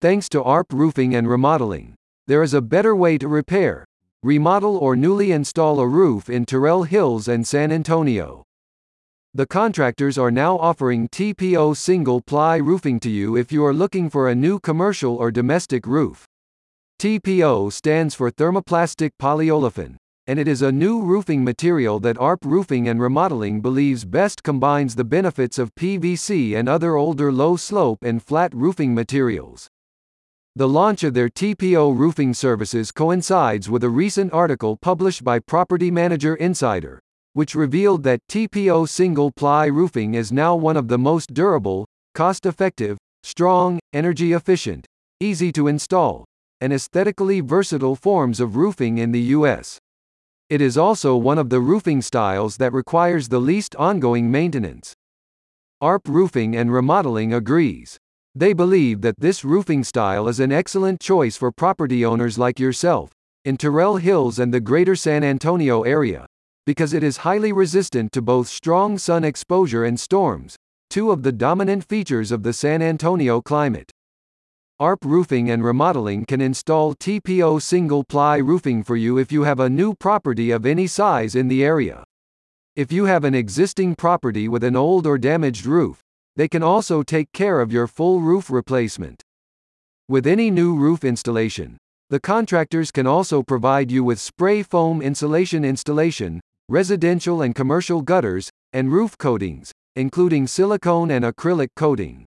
Thanks to ARP Roofing and Remodeling, there is a better way to repair, remodel or newly install a roof in Terrell Hills and San Antonio. The contractors are now offering TPO single ply roofing to you if you are looking for a new commercial or domestic roof. TPO stands for thermoplastic polyolefin, and it is a new roofing material that ARP Roofing and Remodeling believes best combines the benefits of PVC and other older low slope and flat roofing materials. The launch of their TPO roofing services coincides with a recent article published by Property Manager Insider, which revealed that TPO single ply roofing is now one of the most durable, cost effective, strong, energy efficient, easy to install, and aesthetically versatile forms of roofing in the U.S. It is also one of the roofing styles that requires the least ongoing maintenance. ARP Roofing and Remodeling agrees. They believe that this roofing style is an excellent choice for property owners like yourself, in Terrell Hills and the greater San Antonio area, because it is highly resistant to both strong sun exposure and storms, two of the dominant features of the San Antonio climate. ARP Roofing and Remodeling can install TPO single ply roofing for you if you have a new property of any size in the area. If you have an existing property with an old or damaged roof, they can also take care of your full roof replacement. With any new roof installation, the contractors can also provide you with spray foam insulation installation, residential and commercial gutters, and roof coatings, including silicone and acrylic coating.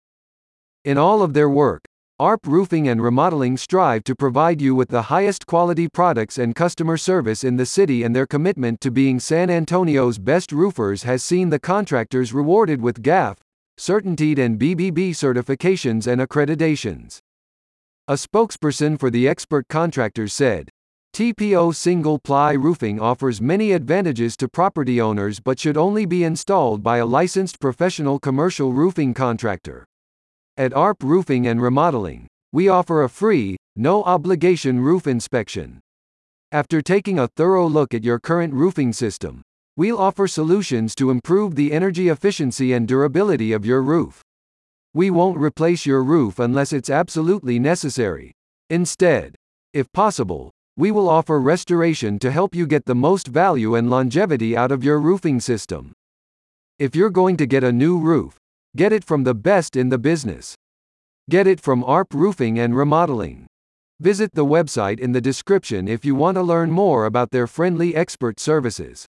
In all of their work, ARP Roofing and Remodeling strive to provide you with the highest quality products and customer service in the city and their commitment to being San Antonio's best roofers has seen the contractors rewarded with GAF, CertainTeed and BBB certifications and accreditations. A spokesperson for the expert contractors said, TPO single ply roofing offers many advantages to property owners but should only be installed by a licensed professional commercial roofing contractor. At ARP Roofing and Remodeling, we offer a free, no obligation roof inspection. After taking a thorough look at your current roofing system, We'll offer solutions to improve the energy efficiency and durability of your roof. We won't replace your roof unless it's absolutely necessary. Instead, if possible, we will offer restoration to help you get the most value and longevity out of your roofing system. If you're going to get a new roof, get it from the best in the business. Get it from ARP Roofing and Remodeling. Visit the website in the description if you want to learn more about their friendly expert services.